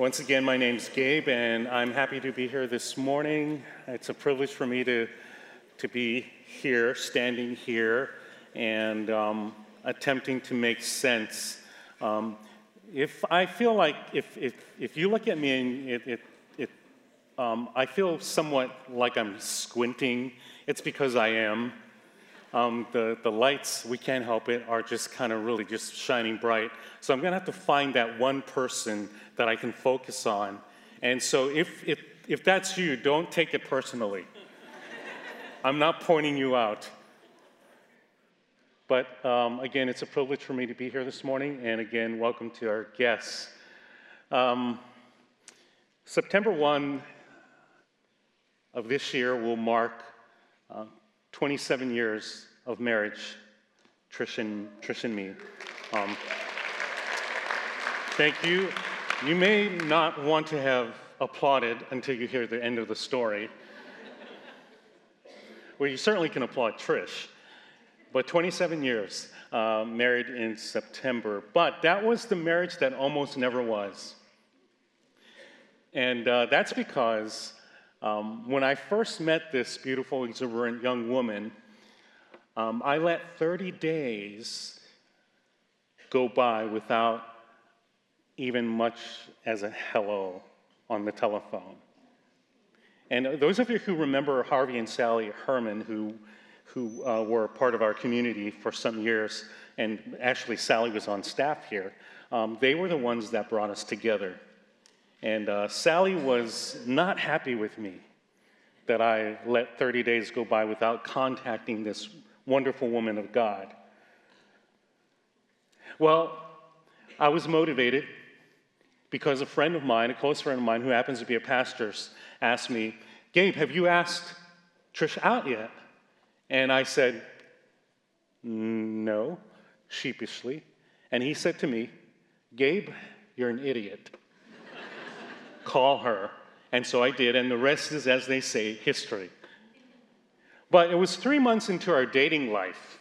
Once again, my name's Gabe, and I'm happy to be here this morning. It's a privilege for me to, to be here, standing here, and um, attempting to make sense. Um, if I feel like, if, if, if you look at me and it, it, it um, I feel somewhat like I'm squinting, it's because I am. Um, the, the lights, we can't help it, are just kind of really just shining bright. So I'm going to have to find that one person that I can focus on. And so if, if, if that's you, don't take it personally. I'm not pointing you out. But um, again, it's a privilege for me to be here this morning. And again, welcome to our guests. Um, September 1 of this year will mark uh, 27 years of marriage, Trish and, Trish and me. Um, thank you. You may not want to have applauded until you hear the end of the story. well, you certainly can applaud Trish. But 27 years, uh, married in September. But that was the marriage that almost never was. And uh, that's because um, when I first met this beautiful, exuberant young woman, um, I let 30 days go by without even much as a hello on the telephone. And those of you who remember Harvey and Sally Herman, who, who uh, were part of our community for some years, and actually Sally was on staff here, um, they were the ones that brought us together. And uh, Sally was not happy with me that I let 30 days go by without contacting this wonderful woman of God. Well, I was motivated because a friend of mine, a close friend of mine who happens to be a pastor, asked me, Gabe, have you asked Trish out yet? And I said, No, sheepishly. And he said to me, Gabe, you're an idiot call her. And so I did, and the rest is, as they say, history. But it was three months into our dating life.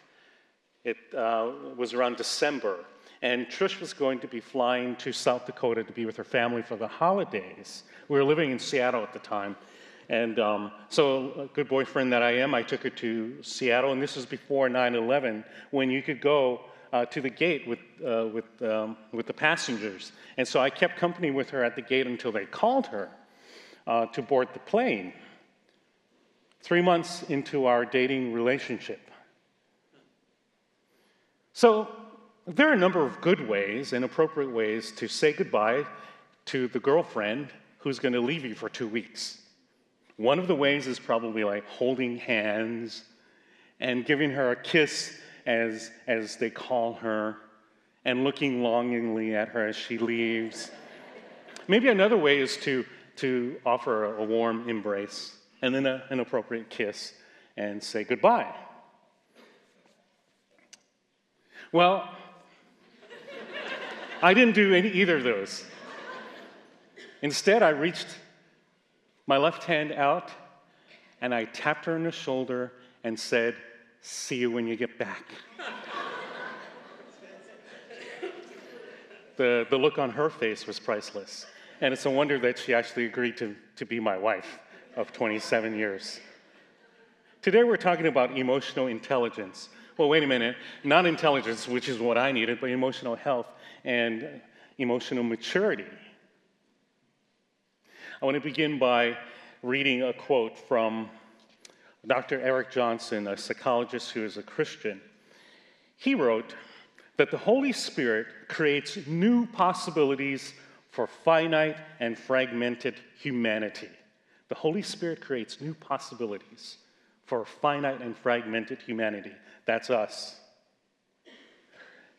It uh, was around December, and Trish was going to be flying to South Dakota to be with her family for the holidays. We were living in Seattle at the time. And um, so, a good boyfriend that I am, I took her to Seattle, and this was before 9 11, when you could go uh, to the gate with, uh, with, um, with the passengers. And so I kept company with her at the gate until they called her uh, to board the plane. Three months into our dating relationship. So there are a number of good ways and appropriate ways to say goodbye to the girlfriend who's going to leave you for two weeks. One of the ways is probably like holding hands and giving her a kiss as, as they call her, and looking longingly at her as she leaves. Maybe another way is to, to offer a, a warm embrace and then a, an appropriate kiss and say goodbye. Well, I didn't do any, either of those. Instead, I reached my left hand out and I tapped her on the shoulder and said, See you when you get back. the, the look on her face was priceless. And it's a wonder that she actually agreed to, to be my wife of 27 years. Today we're talking about emotional intelligence. Well, wait a minute, not intelligence, which is what I needed, but emotional health and emotional maturity. I want to begin by reading a quote from Dr. Eric Johnson, a psychologist who is a Christian, he wrote that the Holy Spirit creates new possibilities for finite and fragmented humanity. The Holy Spirit creates new possibilities for finite and fragmented humanity. That's us.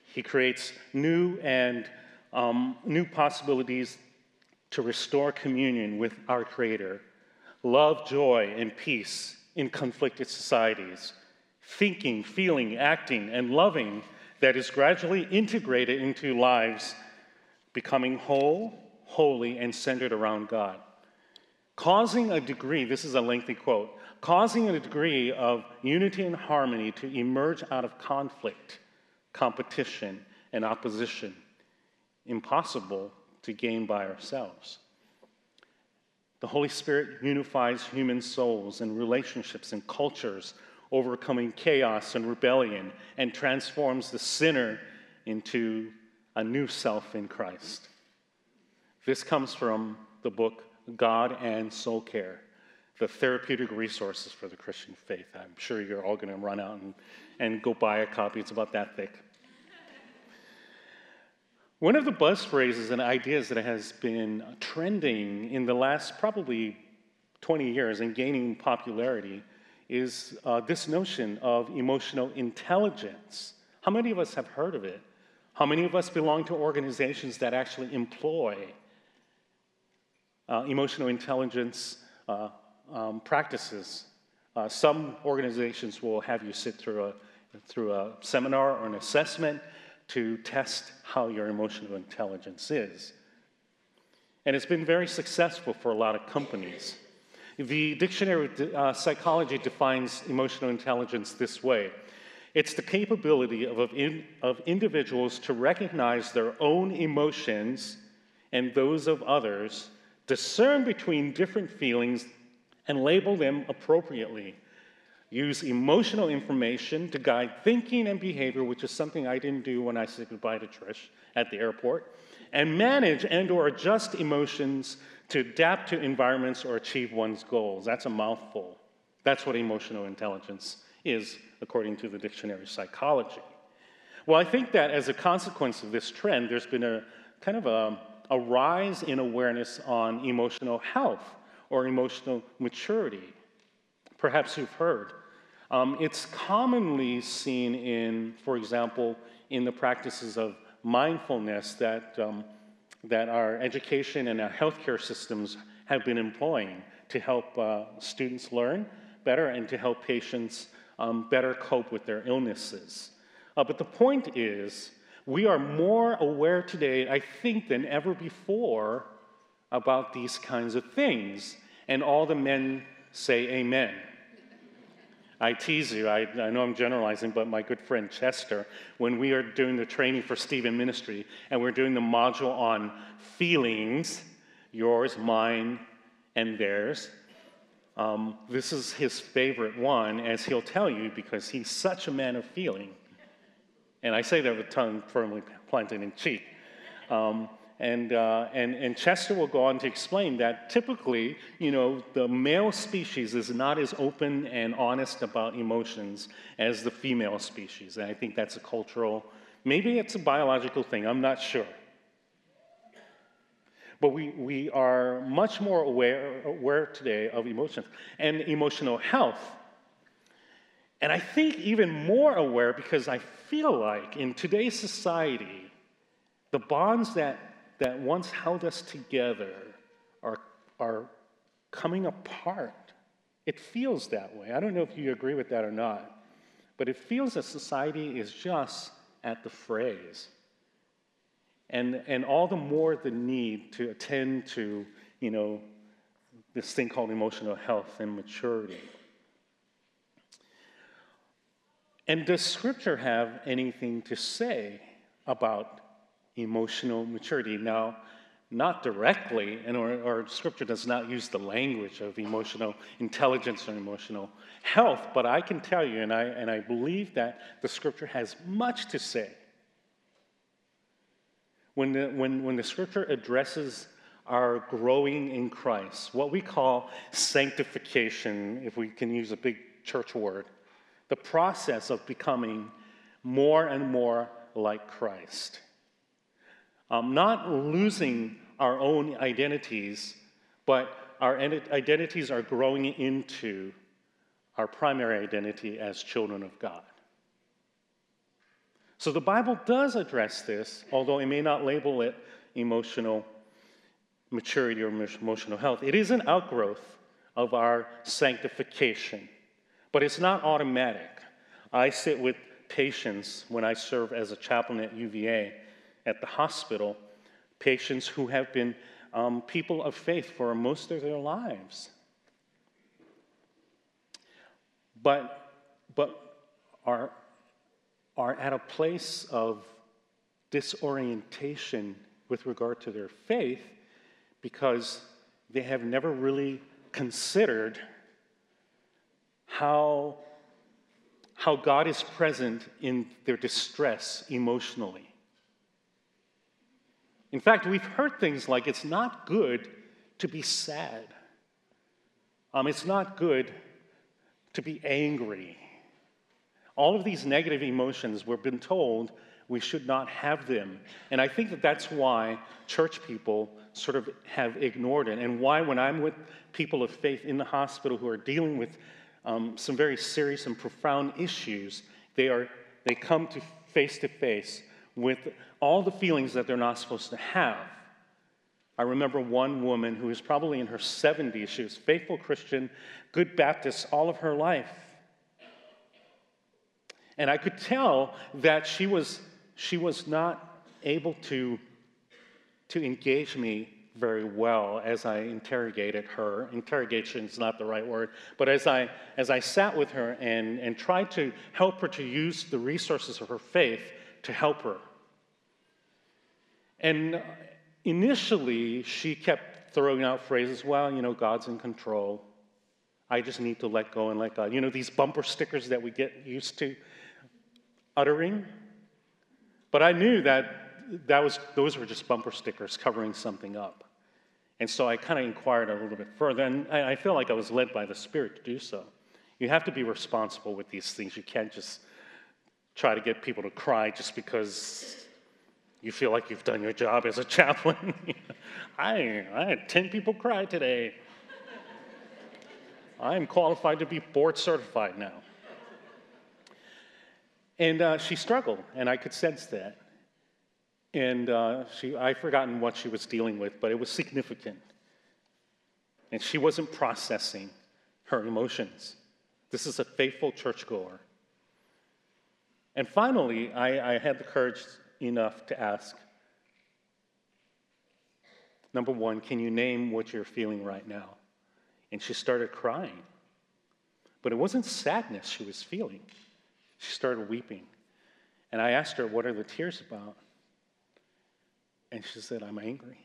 He creates new and um, new possibilities to restore communion with our Creator, love, joy, and peace in conflicted societies, thinking, feeling, acting, and loving that is gradually integrated into lives, becoming whole, holy, and centered around God. Causing a degree, this is a lengthy quote, causing a degree of unity and harmony to emerge out of conflict, competition, and opposition. Impossible, to gain by ourselves. The Holy Spirit unifies human souls and relationships and cultures, overcoming chaos and rebellion, and transforms the sinner into a new self in Christ. This comes from the book God and Soul Care, the therapeutic resources for the Christian faith. I'm sure you're all going to run out and, and go buy a copy. It's about that thick. One of the buzz phrases and ideas that has been trending in the last probably 20 years and gaining popularity is uh, this notion of emotional intelligence. How many of us have heard of it? How many of us belong to organizations that actually employ uh, emotional intelligence uh, um, practices? Uh, some organizations will have you sit through a, through a seminar or an assessment to test how your emotional intelligence is. And it's been very successful for a lot of companies. The dictionary uh, psychology defines emotional intelligence this way it's the capability of, of, in, of individuals to recognize their own emotions and those of others, discern between different feelings, and label them appropriately use emotional information to guide thinking and behavior, which is something I didn't do when I said goodbye to Trish at the airport, and manage and or adjust emotions to adapt to environments or achieve one's goals. That's a mouthful. That's what emotional intelligence is, according to the dictionary of psychology. Well, I think that as a consequence of this trend, there's been a kind of a, a rise in awareness on emotional health or emotional maturity. Perhaps you've heard um, it's commonly seen in, for example, in the practices of mindfulness that, um, that our education and our healthcare systems have been employing to help uh, students learn better and to help patients um, better cope with their illnesses. Uh, but the point is, we are more aware today, I think, than ever before about these kinds of things. And all the men say amen. I tease you, I, I, know I'm generalizing, but my good friend Chester, when we are doing the training for Stephen Ministry and we're doing the module on feelings, yours, mine, and theirs, um, this is his favorite one, as he'll tell you, because he's such a man of feeling. And I say that with tongue firmly planted in cheek. Um, and, uh, and, and Chester will go on to explain that typically, you know, the male species is not as open and honest about emotions as the female species. And I think that's a cultural, maybe it's a biological thing, I'm not sure. But we, we are much more aware, aware today of emotions and emotional health. And I think even more aware because I feel like in today's society, the bonds that that once held us together are, are coming apart. It feels that way. I don't know if you agree with that or not, but it feels that society is just at the phrase. And, and all the more the need to attend to, you know, this thing called emotional health and maturity. And does Scripture have anything to say about emotional maturity. Now, not directly, and our, our, scripture does not use the language of emotional intelligence or emotional health, but I can tell you, and I, and I believe that the scripture has much to say. When the, when, when the scripture addresses our growing in Christ, what we call sanctification, if we can use a big church word, the process of becoming more and more like Christ. Um, not losing our own identities, but our identities are growing into our primary identity as children of God. So the Bible does address this, although it may not label it emotional maturity or emotional health. It is an outgrowth of our sanctification, but it's not automatic. I sit with patients when I serve as a chaplain at UVA at the hospital patients who have been um, people of faith for most of their lives. But, but are, are at a place of disorientation with regard to their faith because they have never really considered how, how God is present in their distress emotionally. In fact, we've heard things like it's not good to be sad. Um, it's not good to be angry. All of these negative emotions, we've been told we should not have them. And I think that that's why church people sort of have ignored it, and why, when I'm with people of faith in the hospital who are dealing with um, some very serious and profound issues, they, are, they come to face to face with all the feelings that they're not supposed to have. I remember one woman who was probably in her 70s. She was faithful Christian, good Baptist all of her life. And I could tell that she was, she was not able to, to engage me very well as I interrogated her. Interrogation is not the right word, but as I, as I sat with her and, and tried to help her to use the resources of her faith to help her. And initially, she kept throwing out phrases, well, you know, God's in control. I just need to let go and let God. You know, these bumper stickers that we get used to uttering. But I knew that, that was, those were just bumper stickers covering something up. And so I kind of inquired a little bit further, and I, I feel like I was led by the Spirit to do so. You have to be responsible with these things. You can't just try to get people to cry just because you feel like you've done your job as a chaplain. I, I had 10 people cry today. I'm qualified to be board certified now. And uh, she struggled, and I could sense that. And uh, she, I've forgotten what she was dealing with, but it was significant. And she wasn't processing her emotions. This is a faithful churchgoer. And finally, I, I had the courage enough to ask number one, can you name what you're feeling right now? And she started crying. But it wasn't sadness she was feeling, she started weeping. And I asked her, What are the tears about? And she said, I'm angry.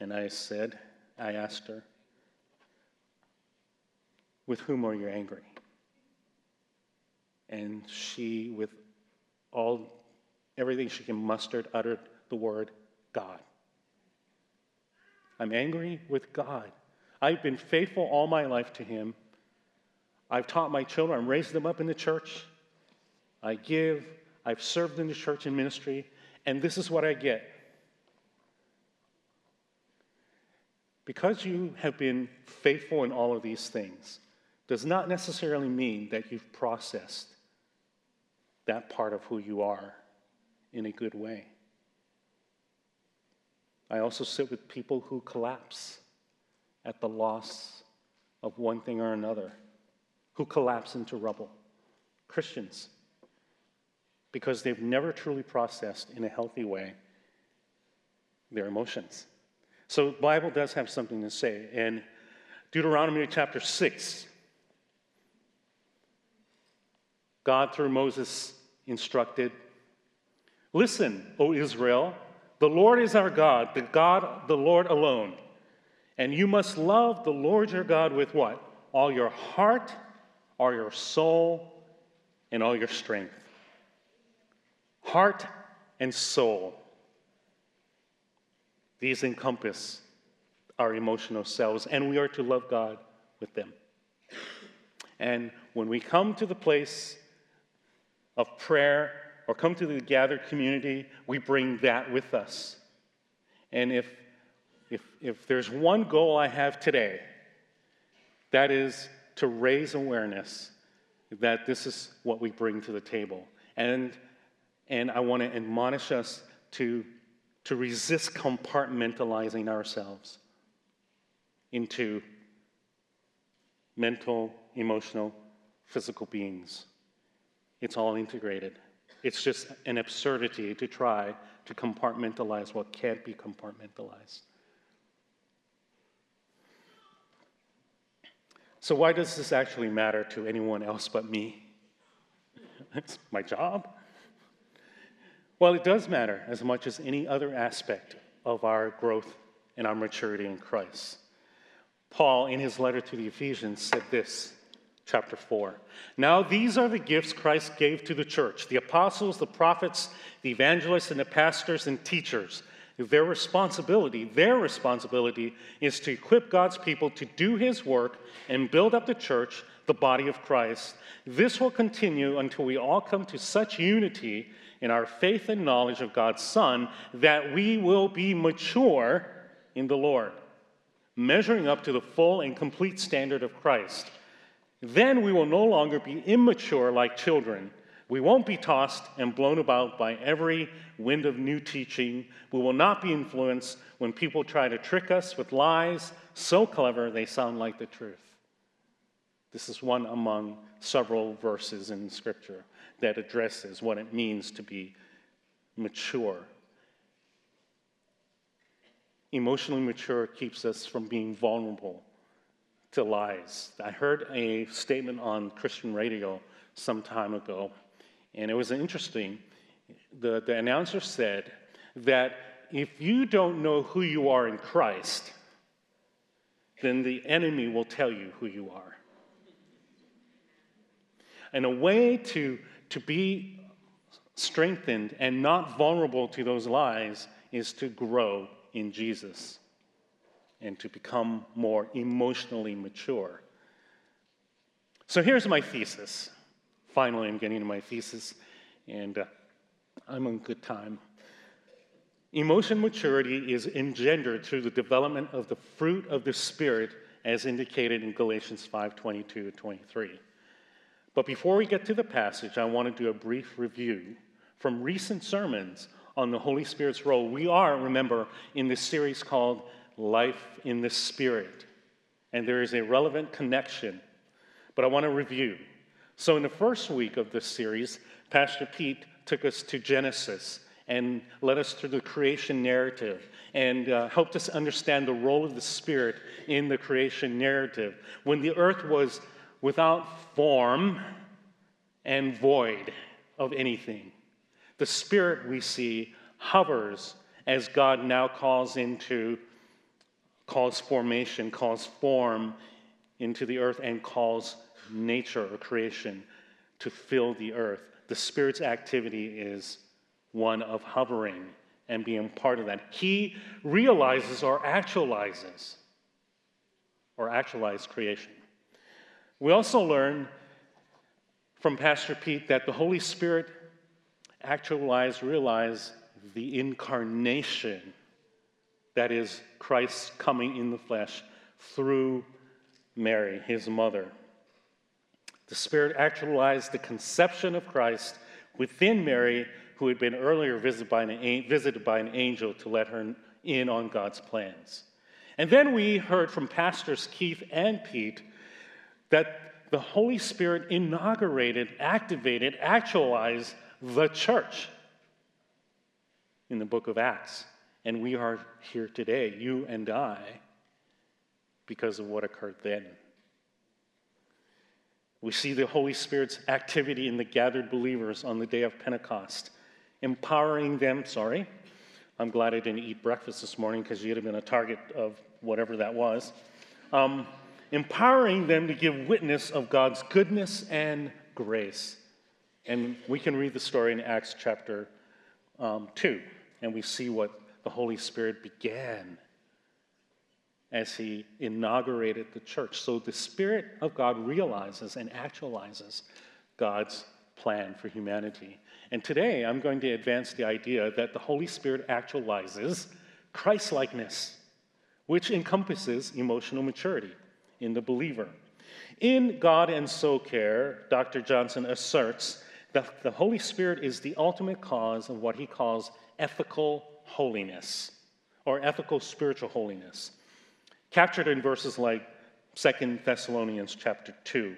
And I said, I asked her, With whom are you angry? And she, with all everything she can muster, uttered the word God. I'm angry with God. I've been faithful all my life to Him. I've taught my children, I've raised them up in the church. I give, I've served in the church and ministry, and this is what I get. Because you have been faithful in all of these things, does not necessarily mean that you've processed that part of who you are in a good way. I also sit with people who collapse at the loss of one thing or another, who collapse into rubble. Christians, because they've never truly processed in a healthy way their emotions. So the Bible does have something to say. And Deuteronomy chapter 6, God through Moses instructed Listen, O Israel, the Lord is our God, the God, the Lord alone. And you must love the Lord your God with what? All your heart, all your soul, and all your strength. Heart and soul. These encompass our emotional selves, and we are to love God with them. And when we come to the place of prayer or come to the gathered community, we bring that with us. And if, if, if there's one goal I have today, that is to raise awareness that this is what we bring to the table. And, and I want to admonish us to, to resist compartmentalizing ourselves into mental, emotional, physical beings. It's all integrated. It's just an absurdity to try to compartmentalize what can't be compartmentalized. So, why does this actually matter to anyone else but me? it's my job. Well, it does matter as much as any other aspect of our growth and our maturity in Christ. Paul, in his letter to the Ephesians, said this, chapter 4. Now, these are the gifts Christ gave to the church the apostles, the prophets, the evangelists, and the pastors and teachers. Their responsibility, their responsibility is to equip God's people to do his work and build up the church, the body of Christ. This will continue until we all come to such unity in our faith and knowledge of God's Son that we will be mature in the Lord, measuring up to the full and complete standard of Christ. Then we will no longer be immature like children. We won't be tossed and blown about by every wind of new teaching. We will not be influenced when people try to trick us with lies so clever they sound like the truth. This is one among several verses in Scripture that addresses what it means to be mature. Emotionally mature keeps us from being vulnerable to lies. I heard a statement on Christian radio some time ago, and it was interesting. The, the announcer said that if you don't know who you are in Christ, then the enemy will tell you who you are. And a way to to be strengthened and not vulnerable to those lies is to grow in Jesus and to become more emotionally mature. So here's my thesis. Finally, I'm getting to my thesis, and uh, I'm on good time. Emotion maturity is engendered through the development of the fruit of the Spirit, as indicated in Galatians 5 22 23. But before we get to the passage, I want to do a brief review from recent sermons on the Holy Spirit's role. We are, remember, in this series called Life in the Spirit, and there is a relevant connection. But I want to review. So, in the first week of this series, Pastor Pete took us to Genesis and led us through the creation narrative and uh, helped us understand the role of the Spirit in the creation narrative. When the earth was without form and void of anything. The Spirit we see hovers as God now calls into, calls formation, calls form into the earth, and calls nature or creation to fill the earth. The Spirit's activity is one of hovering and being part of that. He realizes or actualizes or actualize creation. We also learn from Pastor Pete that the Holy Spirit actualized, realized the incarnation that is Christ coming in the flesh through Mary, his mother. The Spirit actualized the conception of Christ within Mary, who had been earlier visited by an, visited by an angel to let her in on God's plans. And then we heard from Pastors Keith and Pete that the Holy Spirit inaugurated, activated, actualized the church in the book of Acts. And we are here today, you and I, because of what occurred then. We see the Holy Spirit's activity in the gathered believers on the day of Pentecost, empowering them. Sorry, I'm glad I didn't eat breakfast this morning because you'd have been a target of whatever that was. Um, empowering them to give witness of God's goodness and grace. And we can read the story in Acts chapter um, 2, and we see what the Holy Spirit began as he inaugurated the church. So the Spirit of God realizes and actualizes God's plan for humanity. And today I'm going to advance the idea that the Holy Spirit actualizes Christlikeness, which encompasses emotional maturity in the believer. In God and Soul Care, Dr. Johnson asserts that the Holy Spirit is the ultimate cause of what he calls ethical holiness or ethical spiritual holiness, captured in verses like 2 Thessalonians chapter 2.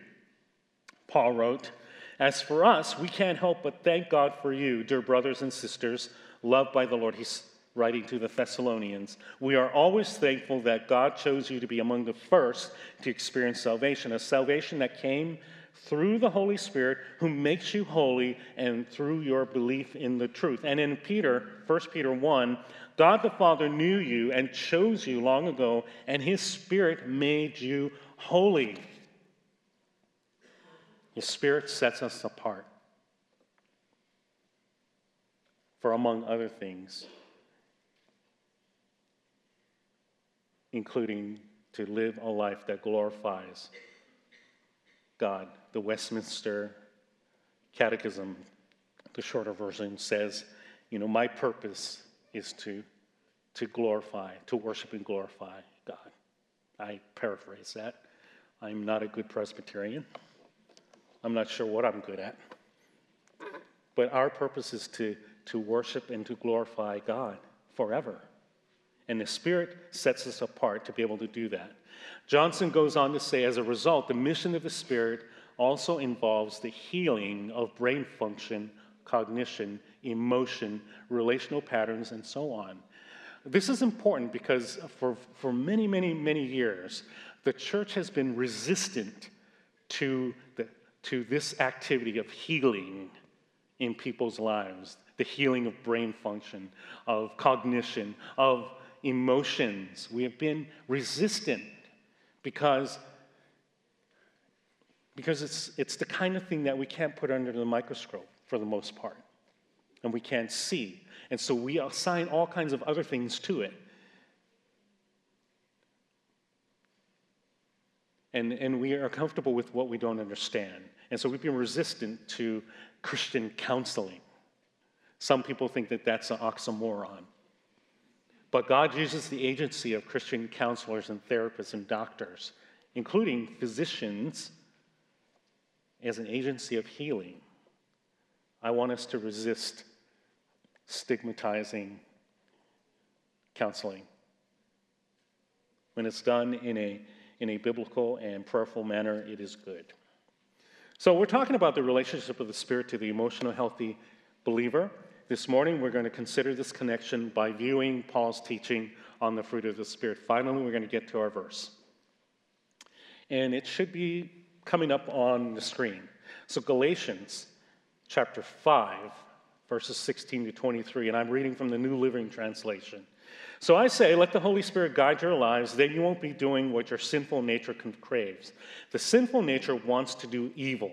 Paul wrote, As for us, we can't help but thank God for you, dear brothers and sisters, loved by the Lord. He's writing to the Thessalonians, we are always thankful that God chose you to be among the first to experience salvation, a salvation that came through the Holy Spirit who makes you holy and through your belief in the truth. And in Peter, 1 Peter 1, God the Father knew you and chose you long ago, and his Spirit made you holy. His Spirit sets us apart. For among other things, including to live a life that glorifies God. The Westminster Catechism, the shorter version, says, you know, my purpose is to, to glorify, to worship and glorify God. I paraphrase that. I'm not a good Presbyterian. I'm not sure what I'm good at. But our purpose is to, to worship and to glorify God forever. And the Spirit sets us apart to be able to do that. Johnson goes on to say, as a result, the mission of the Spirit also involves the healing of brain function, cognition, emotion, relational patterns, and so on. This is important because for, for many, many, many years, the church has been resistant to, the, to this activity of healing in people's lives the healing of brain function, of cognition, of emotions. We have been resistant because, because it's, it's the kind of thing that we can't put under the microscope for the most part, and we can't see. And so we assign all kinds of other things to it. And, and we are comfortable with what we don't understand. And so we've been resistant to Christian counseling. Some people think that that's an oxymoron. But God uses the agency of Christian counselors and therapists and doctors, including physicians, as an agency of healing. I want us to resist stigmatizing counseling. When it's done in a, in a biblical and prayerful manner, it is good. So, we're talking about the relationship of the Spirit to the emotional, healthy believer. This morning, we're going to consider this connection by viewing Paul's teaching on the fruit of the Spirit. Finally, we're going to get to our verse. And it should be coming up on the screen. So, Galatians chapter 5, verses 16 to 23, and I'm reading from the New Living Translation. So I say, let the Holy Spirit guide your lives, then you won't be doing what your sinful nature craves. The sinful nature wants to do evil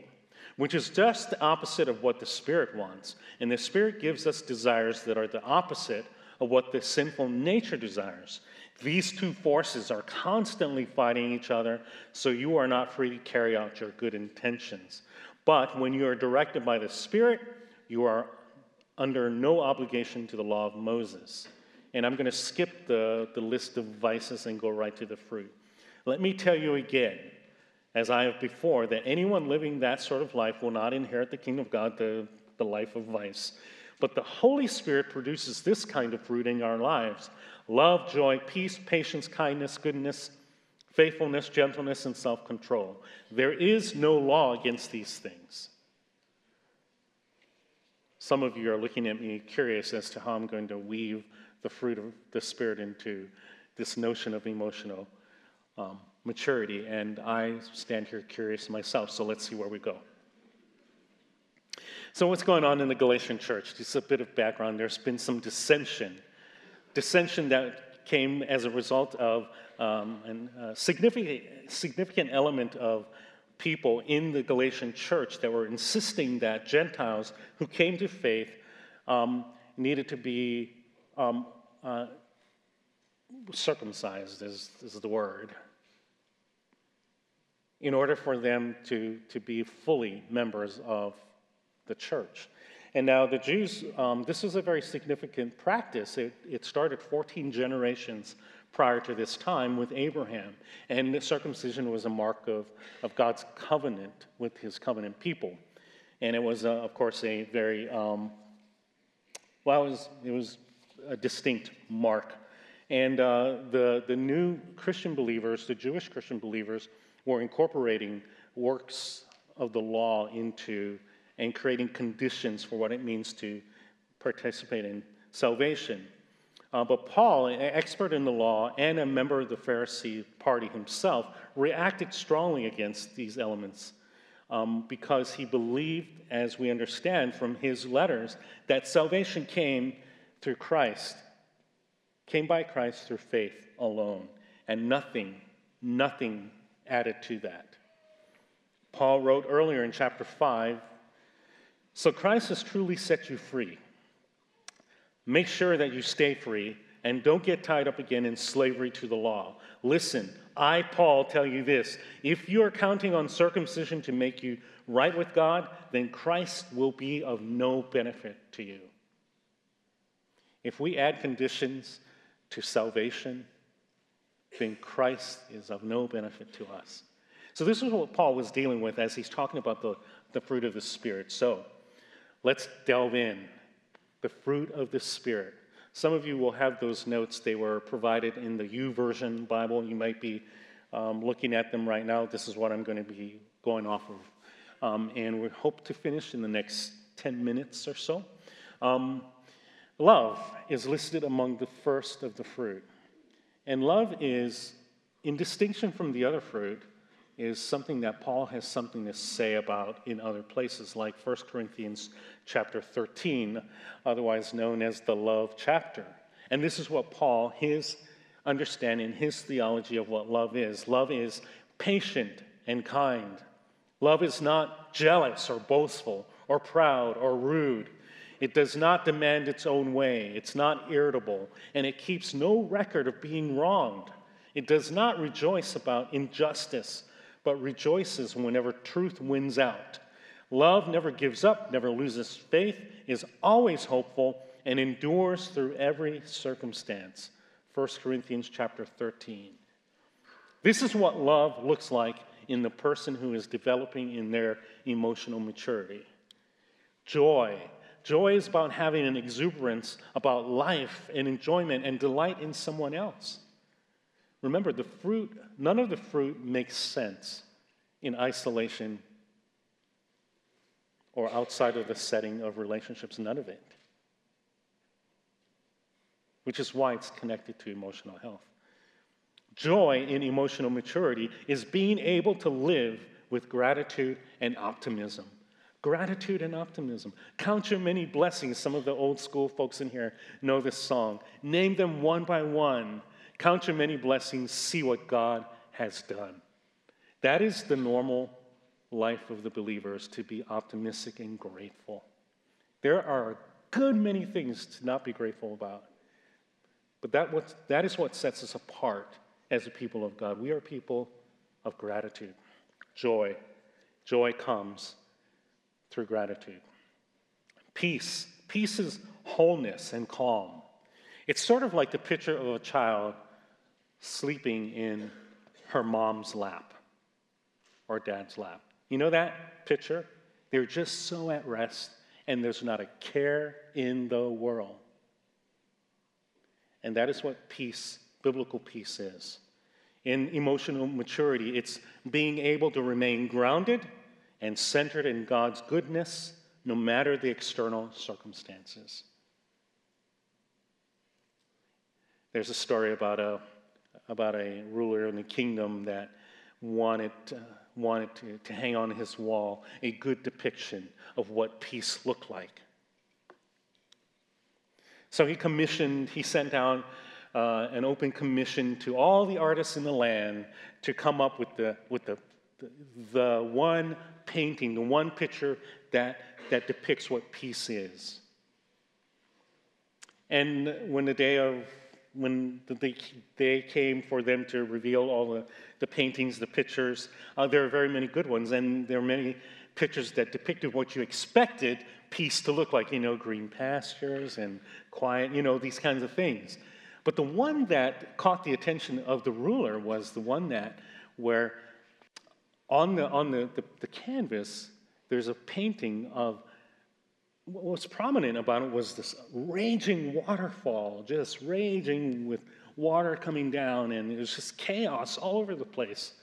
which is just the opposite of what the Spirit wants. And the Spirit gives us desires that are the opposite of what the sinful nature desires. These two forces are constantly fighting each other, so you are not free to carry out your good intentions. But when you are directed by the Spirit, you are under no obligation to the law of Moses. And I'm going to skip the, the list of vices and go right to the fruit. Let me tell you again as I have before, that anyone living that sort of life will not inherit the kingdom of God, the, the life of vice. But the Holy Spirit produces this kind of fruit in our lives love, joy, peace, patience, kindness, goodness, faithfulness, gentleness, and self control. There is no law against these things. Some of you are looking at me curious as to how I'm going to weave the fruit of the Spirit into this notion of emotional um, maturity, and I stand here curious myself, so let's see where we go. So, what's going on in the Galatian church? Just a bit of background. There's been some dissension. Dissension that came as a result of um, a significant, significant element of people in the Galatian church that were insisting that Gentiles who came to faith um, needed to be um, uh, circumcised, is, is the word in order for them to, to be fully members of the church. And now the Jews, um, this is a very significant practice. It, it started 14 generations prior to this time with Abraham. And circumcision was a mark of, of God's covenant with his covenant people. And it was, uh, of course, a very, um, well, it was, it was a distinct mark. And uh, the, the new Christian believers, the Jewish Christian believers, were incorporating works of the law into and creating conditions for what it means to participate in salvation. Uh, but Paul, an expert in the law and a member of the Pharisee party himself, reacted strongly against these elements um, because he believed, as we understand from his letters, that salvation came through Christ, came by Christ through faith alone, and nothing, nothing added to that. Paul wrote earlier in chapter 5 So Christ has truly set you free. Make sure that you stay free and don't get tied up again in slavery to the law. Listen, I, Paul, tell you this if you are counting on circumcision to make you right with God, then Christ will be of no benefit to you. If we add conditions to salvation, then Christ is of no benefit to us. So, this is what Paul was dealing with as he's talking about the, the fruit of the Spirit. So, let's delve in. The fruit of the Spirit. Some of you will have those notes. They were provided in the YouVersion Bible. You might be um, looking at them right now. This is what I'm going to be going off of. Um, and we hope to finish in the next 10 minutes or so. Um, love is listed among the first of the fruit. And love is, in distinction from the other fruit, is something that Paul has something to say about in other places, like 1 Corinthians chapter 13, otherwise known as the love chapter. And this is what Paul, his understanding, his theology of what love is love is patient and kind. Love is not jealous or boastful or proud or rude. It does not demand its own way. It's not irritable, and it keeps no record of being wronged. It does not rejoice about injustice but rejoices whenever truth wins out. Love never gives up, never loses faith, is always hopeful, and endures through every circumstance. 1 Corinthians chapter 13. This is what love looks like in the person who is developing in their emotional maturity. Joy. Joy is about having an exuberance about life and enjoyment and delight in someone else. Remember, the fruit, none of the fruit makes sense in isolation or outside of the setting of relationships, none of it. Which is why it's connected to emotional health. Joy in emotional maturity is being able to live with gratitude and optimism. Gratitude and optimism. Count your many blessings. Some of the old school folks in here know this song. Name them one by one Count your many blessings, see what God has done. That is the normal life of the believers to be optimistic and grateful. There are a good many things to not be grateful about. But that, what, that is what sets us apart as a people of God. We are people of gratitude, joy. Joy comes through gratitude. Peace. Peace is wholeness and calm. It's sort of like the picture of a child sleeping in her mom's lap or dad's lap. You know that picture? They're just so at rest, and there's not a care in the world. And that is what peace, biblical peace, is. In emotional maturity, it's being able to remain grounded and centered in God's goodness no matter the external circumstances. There's a story about a about a ruler in the kingdom that wanted, uh, wanted to, to hang on his wall a good depiction of what peace looked like. So he commissioned, he sent out uh, an open commission to all the artists in the land to come up with the, with the, the, the one painting, the one picture that, that depicts what peace is. And when the day of when the day came for them to reveal all the, the paintings, the pictures, uh, there are very many good ones, and there are many pictures that depicted what you expected peace to look like, you know, green pastures and quiet, you know, these kinds of things. But the one that caught the attention of the ruler was the one that where on the, on the, the, the canvas, there's a painting of what was prominent about it was this raging waterfall, just raging with water coming down, and it was just chaos all over the place.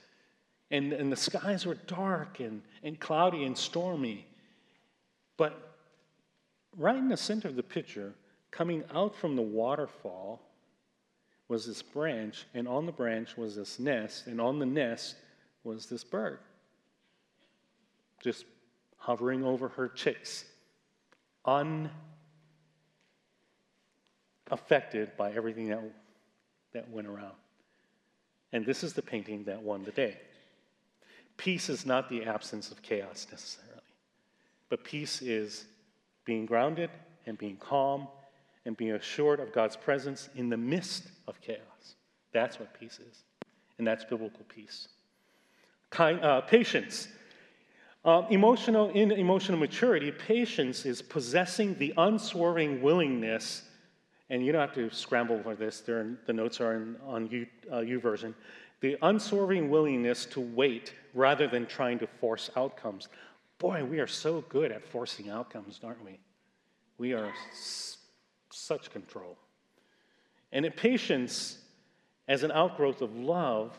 And, and the skies were dark and, and cloudy and stormy. But right in the center of the picture, coming out from the waterfall, was this branch, and on the branch was this nest, and on the nest was this bird. just hovering over her chicks, unaffected by everything that, that went around. And this is the painting that won the day. Peace is not the absence of chaos necessarily, but peace is being grounded and being calm and being assured of God's presence in the midst of chaos. That's what peace is, and that's biblical peace. Kind, uh, patience. Uh, emotional in emotional maturity, patience is possessing the unswerving willingness, and you don't have to scramble for this. In, the notes are in, on U, uh, YouVersion the unswerving willingness to wait rather than trying to force outcomes. Boy, we are so good at forcing outcomes, aren't we? We are s- such control. And patience, as an outgrowth of love,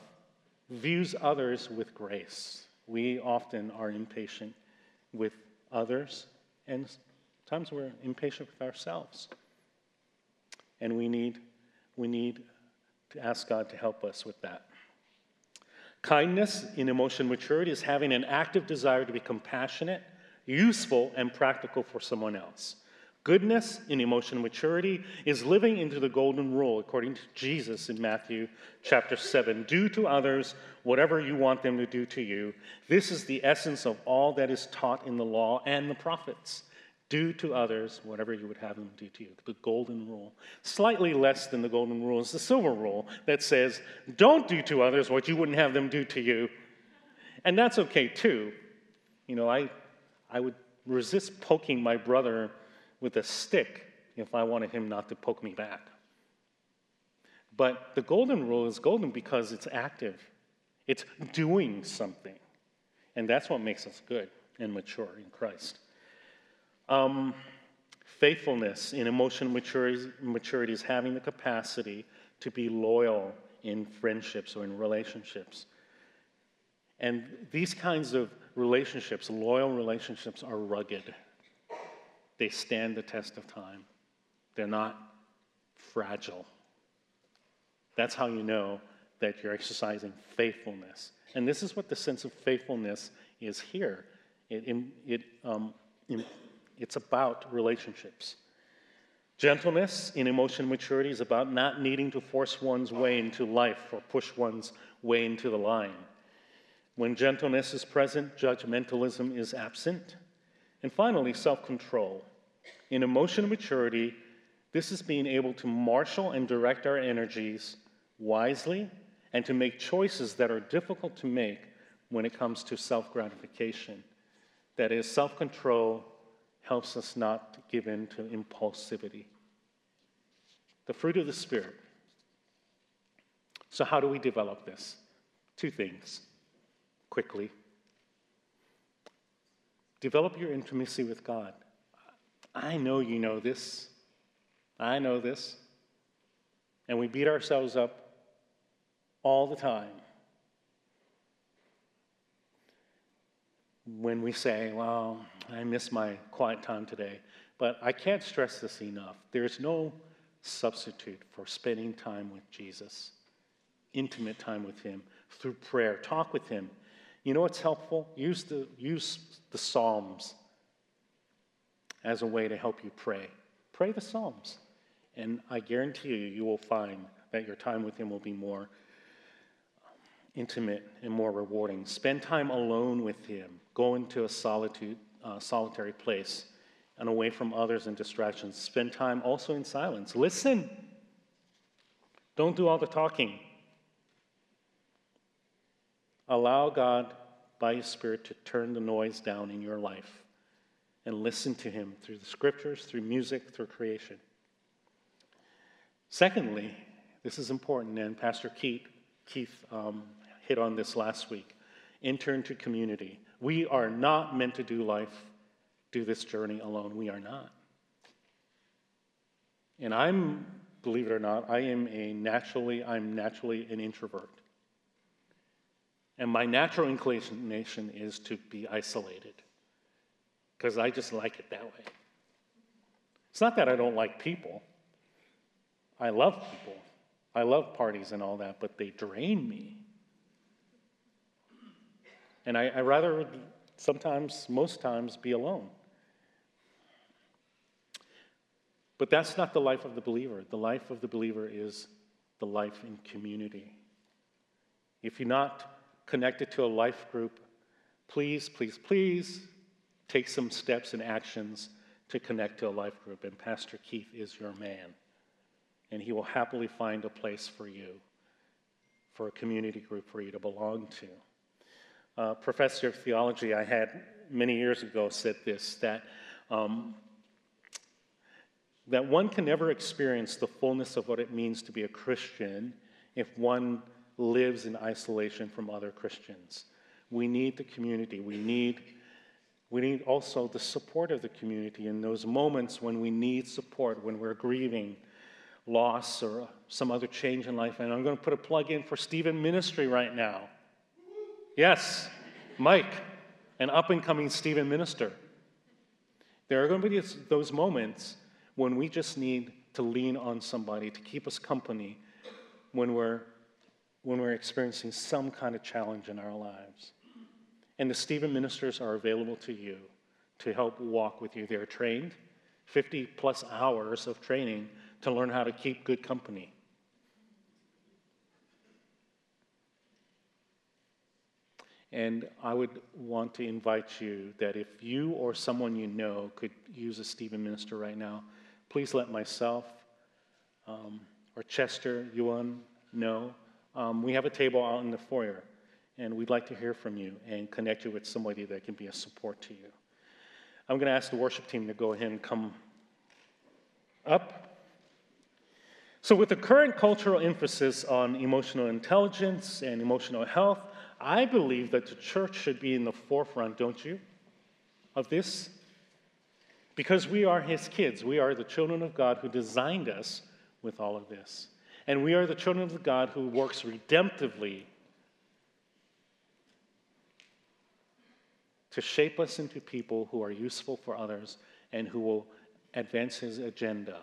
views others with grace. We often are impatient with others, and sometimes we're impatient with ourselves. And we need, we need to ask God to help us with that. Kindness in emotion maturity is having an active desire to be compassionate, useful, and practical for someone else. Goodness in emotional maturity is living into the golden rule, according to Jesus in Matthew chapter 7. Do to others whatever you want them to do to you. This is the essence of all that is taught in the law and the prophets. Do to others whatever you would have them do to you. The golden rule. Slightly less than the golden rule is the silver rule that says, don't do to others what you wouldn't have them do to you. And that's okay too. You know, I, I would resist poking my brother with a stick if I wanted him not to poke me back. But the golden rule is golden because it's active, it's doing something. And that's what makes us good and mature in Christ. Um, faithfulness in emotional maturity, maturity is having the capacity to be loyal in friendships or in relationships. And these kinds of relationships, loyal relationships, are rugged. They stand the test of time. They're not fragile. That's how you know that you're exercising faithfulness. And this is what the sense of faithfulness is here. It, it, um, it's about relationships. Gentleness in emotion maturity is about not needing to force one's way into life or push one's way into the line. When gentleness is present, judgmentalism is absent. And finally, self control. In emotional maturity, this is being able to marshal and direct our energies wisely and to make choices that are difficult to make when it comes to self gratification. That is, self control helps us not give in to impulsivity. The fruit of the Spirit. So, how do we develop this? Two things quickly. Develop your intimacy with God. I know you know this. I know this. And we beat ourselves up all the time when we say, Well, I miss my quiet time today. But I can't stress this enough. There's no substitute for spending time with Jesus, intimate time with Him through prayer. Talk with Him. You know what's helpful? Use the, use the Psalms as a way to help you pray. Pray the Psalms. And I guarantee you, you will find that your time with Him will be more intimate and more rewarding. Spend time alone with Him. Go into a solitude, uh, solitary place and away from others and distractions. Spend time also in silence. Listen. Don't do all the talking. Allow God, by His Spirit, to turn the noise down in your life and listen to Him through the scriptures, through music, through creation. Secondly, this is important, and Pastor Keith, Keith um, hit on this last week enter into community. We are not meant to do life, do this journey alone. We are not. And I'm, believe it or not, I am a naturally, I'm naturally an introvert. And my natural inclination is to be isolated because I just like it that way. It's not that I don't like people. I love people. I love parties and all that, but they drain me. And I, I rather sometimes, most times, be alone. But that's not the life of the believer. The life of the believer is the life in community. If you're not connected to a life group, please, please, please take some steps and actions to connect to a life group. And Pastor Keith is your man. And he will happily find a place for you, for a community group for you to belong to. Uh, professor of theology I had many years ago said this that, um, that one can never experience the fullness of what it means to be a Christian if one lives in isolation from other Christians. We need the community. We need, we need also the support of the community in those moments when we need support, when we're grieving loss or some other change in life. And I'm going to put a plug in for Stephen Ministry right now. Yes, Mike, an up and coming Stephen minister. There are going to be those moments when we just need to lean on somebody to keep us company when we're, when we're experiencing some kind of challenge in our lives. And the Stephen ministers are available to you to help walk with you. They're trained, 50 plus hours of training to learn how to keep good company. And I would want to invite you that if you or someone you know could use a Stephen minister right now, please let myself um, or Chester, Yuan know. Um, we have a table out in the foyer, and we'd like to hear from you and connect you with somebody that can be a support to you. I'm going to ask the worship team to go ahead and come up. So, with the current cultural emphasis on emotional intelligence and emotional health, I believe that the church should be in the forefront, don't you, of this? Because we are his kids. We are the children of God who designed us with all of this. And we are the children of God who works redemptively to shape us into people who are useful for others and who will advance his agenda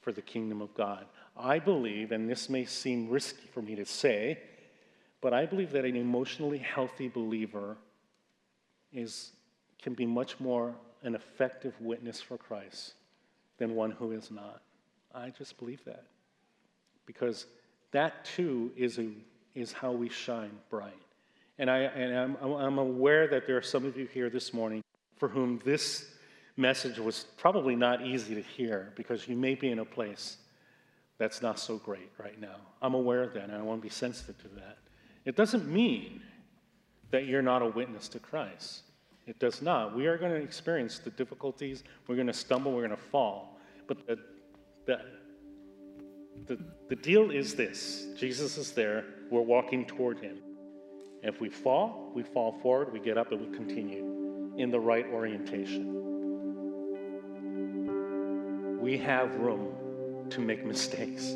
for the kingdom of God. I believe, and this may seem risky for me to say, but I believe that an emotionally healthy believer is, can be much more an effective witness for Christ than one who is not. I just believe that. Because that too is, a, is how we shine bright. And, I, and I'm, I'm aware that there are some of you here this morning for whom this message was probably not easy to hear because you may be in a place that's not so great right now. I'm aware of that, and I want to be sensitive to that. It doesn't mean that you're not a witness to Christ. It does not. We are going to experience the difficulties. We're going to stumble. We're going to fall. But the, the, the, the deal is this Jesus is there. We're walking toward him. If we fall, we fall forward, we get up, and we continue in the right orientation. We have room to make mistakes.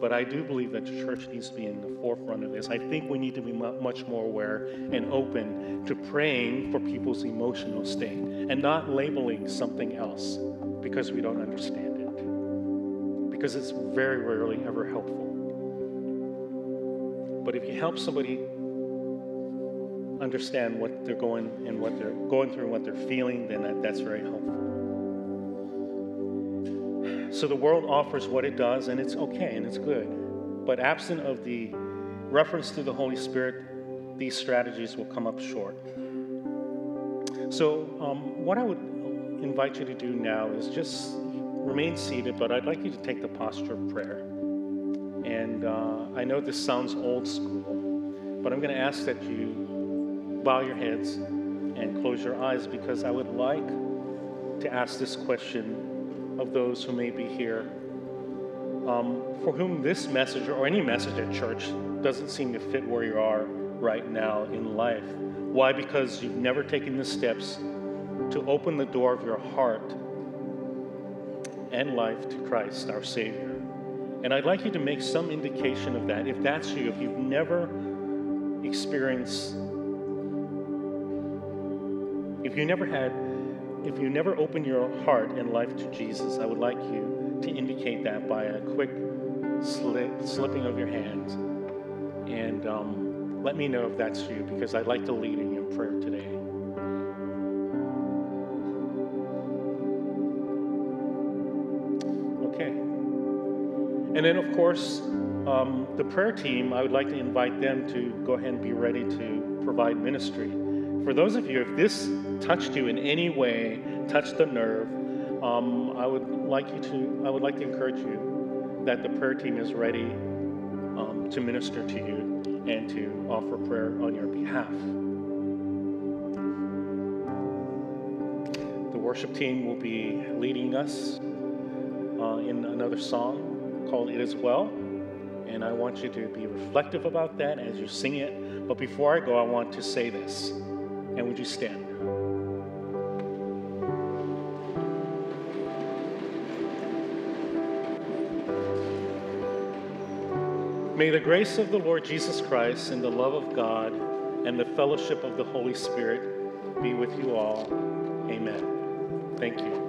But I do believe that the church needs to be in the forefront of this. I think we need to be much more aware and open to praying for people's emotional state and not labeling something else because we don't understand. Because it's very rarely ever helpful. But if you help somebody understand what they're going and what they're going through and what they're feeling, then that, that's very helpful. So the world offers what it does, and it's okay and it's good. But absent of the reference to the Holy Spirit, these strategies will come up short. So, um, what I would invite you to do now is just remain seated, but I'd like you to take the posture of prayer. And uh, I know this sounds old school, but I'm going to ask that you bow your heads and close your eyes because I would like to ask this question of those who may be here um, for whom this message or any message at church doesn't seem to fit where you are right now in life. Why? Because you've never taken the steps to open the door of your heart and life to Christ, our Savior. And I'd like you to make some indication of that. If that's you, if you've never experienced, if you never had if you never opened your heart and life to Jesus, I would like you to indicate that by a quick slip, slipping of your hands. And um, let me know if that's you because I'd like to lead in prayer today. And then, of course, um, the prayer team, I would like to invite them to go ahead and be ready to provide ministry. For those of you, if this touched you in any way, touched the nerve, um, I would like you to, I would like to encourage you that the prayer team is ready um, to minister to you and to offer prayer on your behalf. The worship team will be leading us uh, in another song called It Is Well. And I want you to be reflective about that as you sing it. But before I go, I want to say this. And would you stand? May the grace of the Lord Jesus Christ and the love of God and the fellowship of the Holy Spirit be with you all. Amen. Thank you.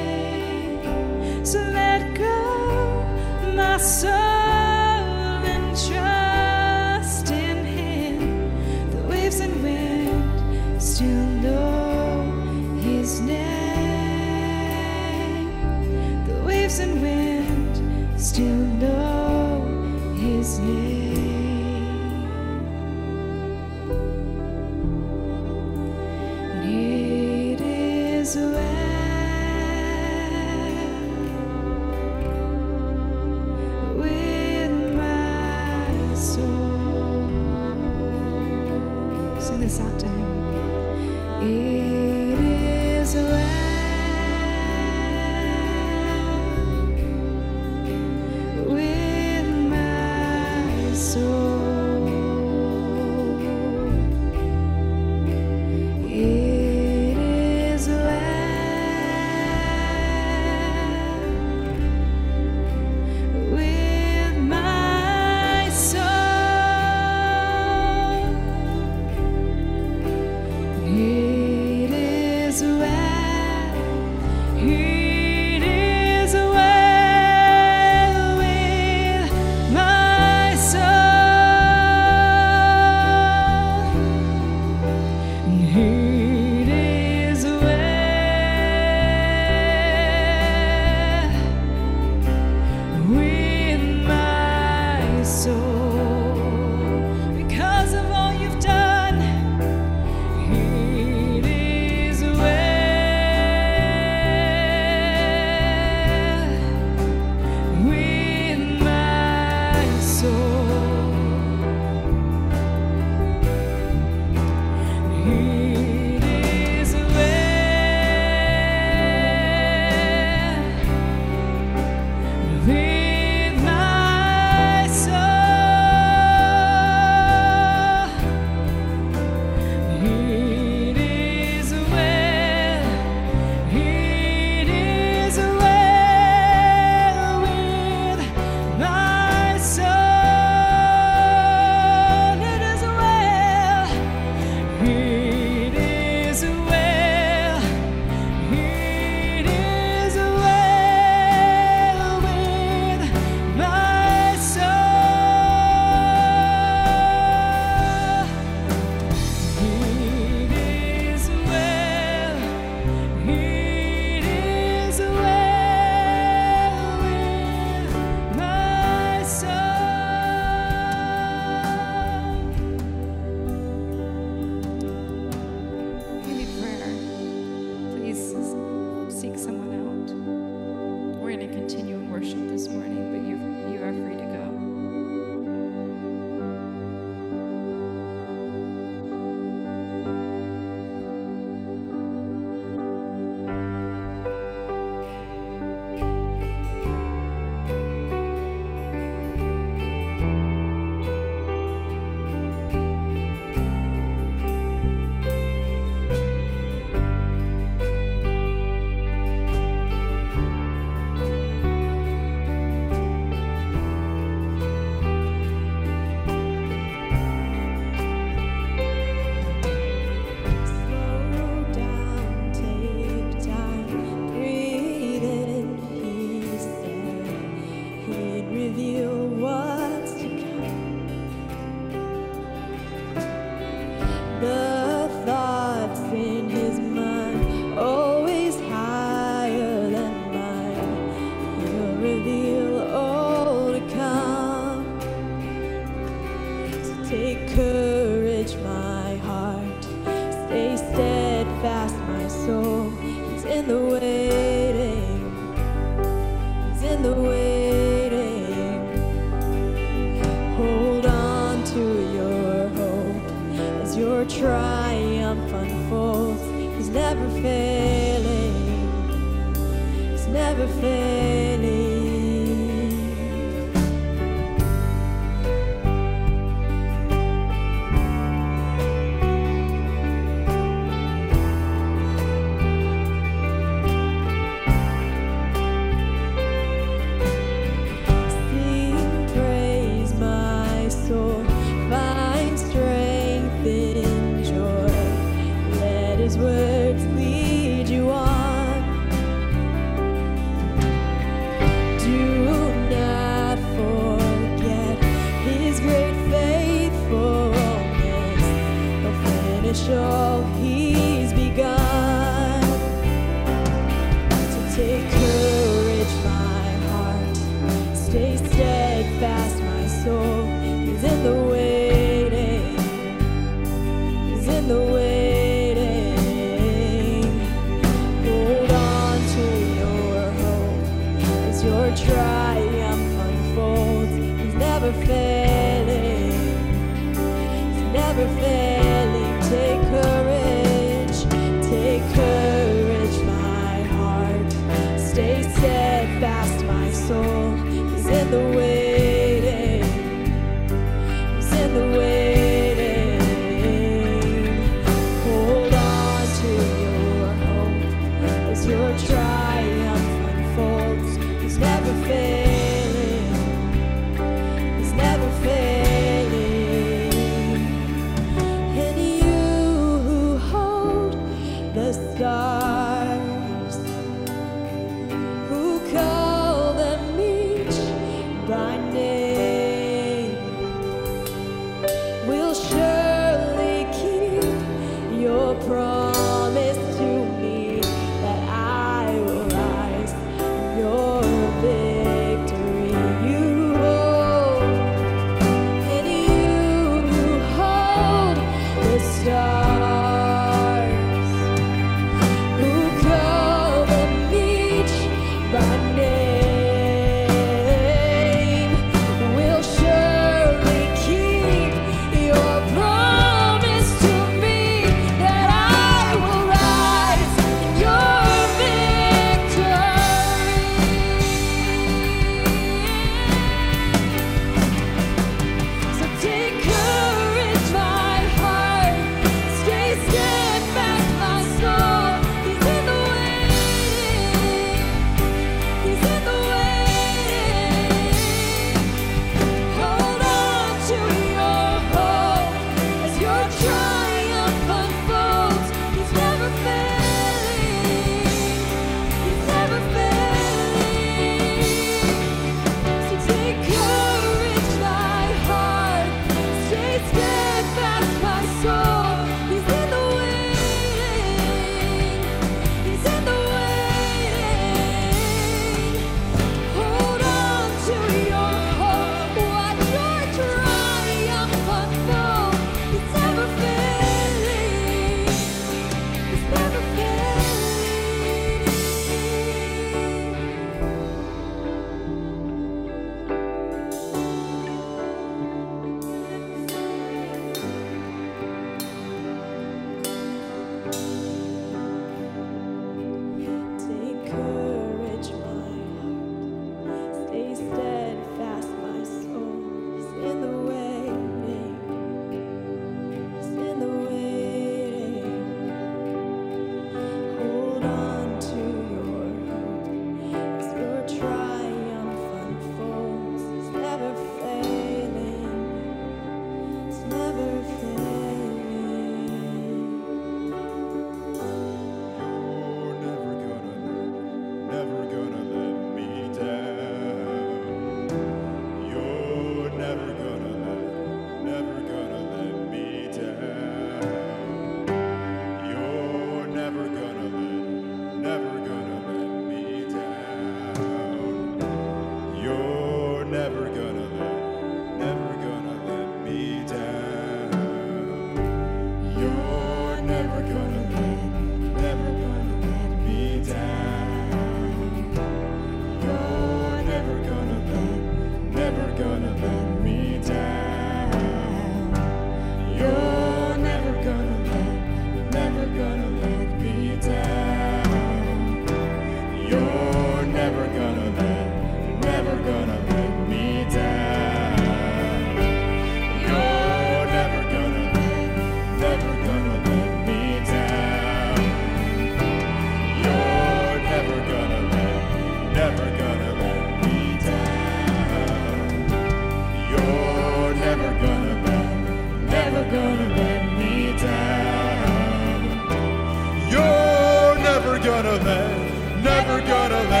gonna let, never gonna let.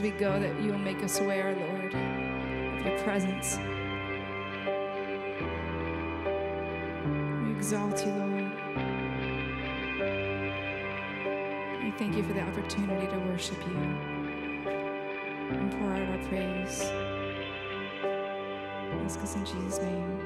As we go, that you will make us aware, Lord, of your presence. We exalt you, Lord. We thank you for the opportunity to worship you and pour out our praise. Ask us in Jesus' name.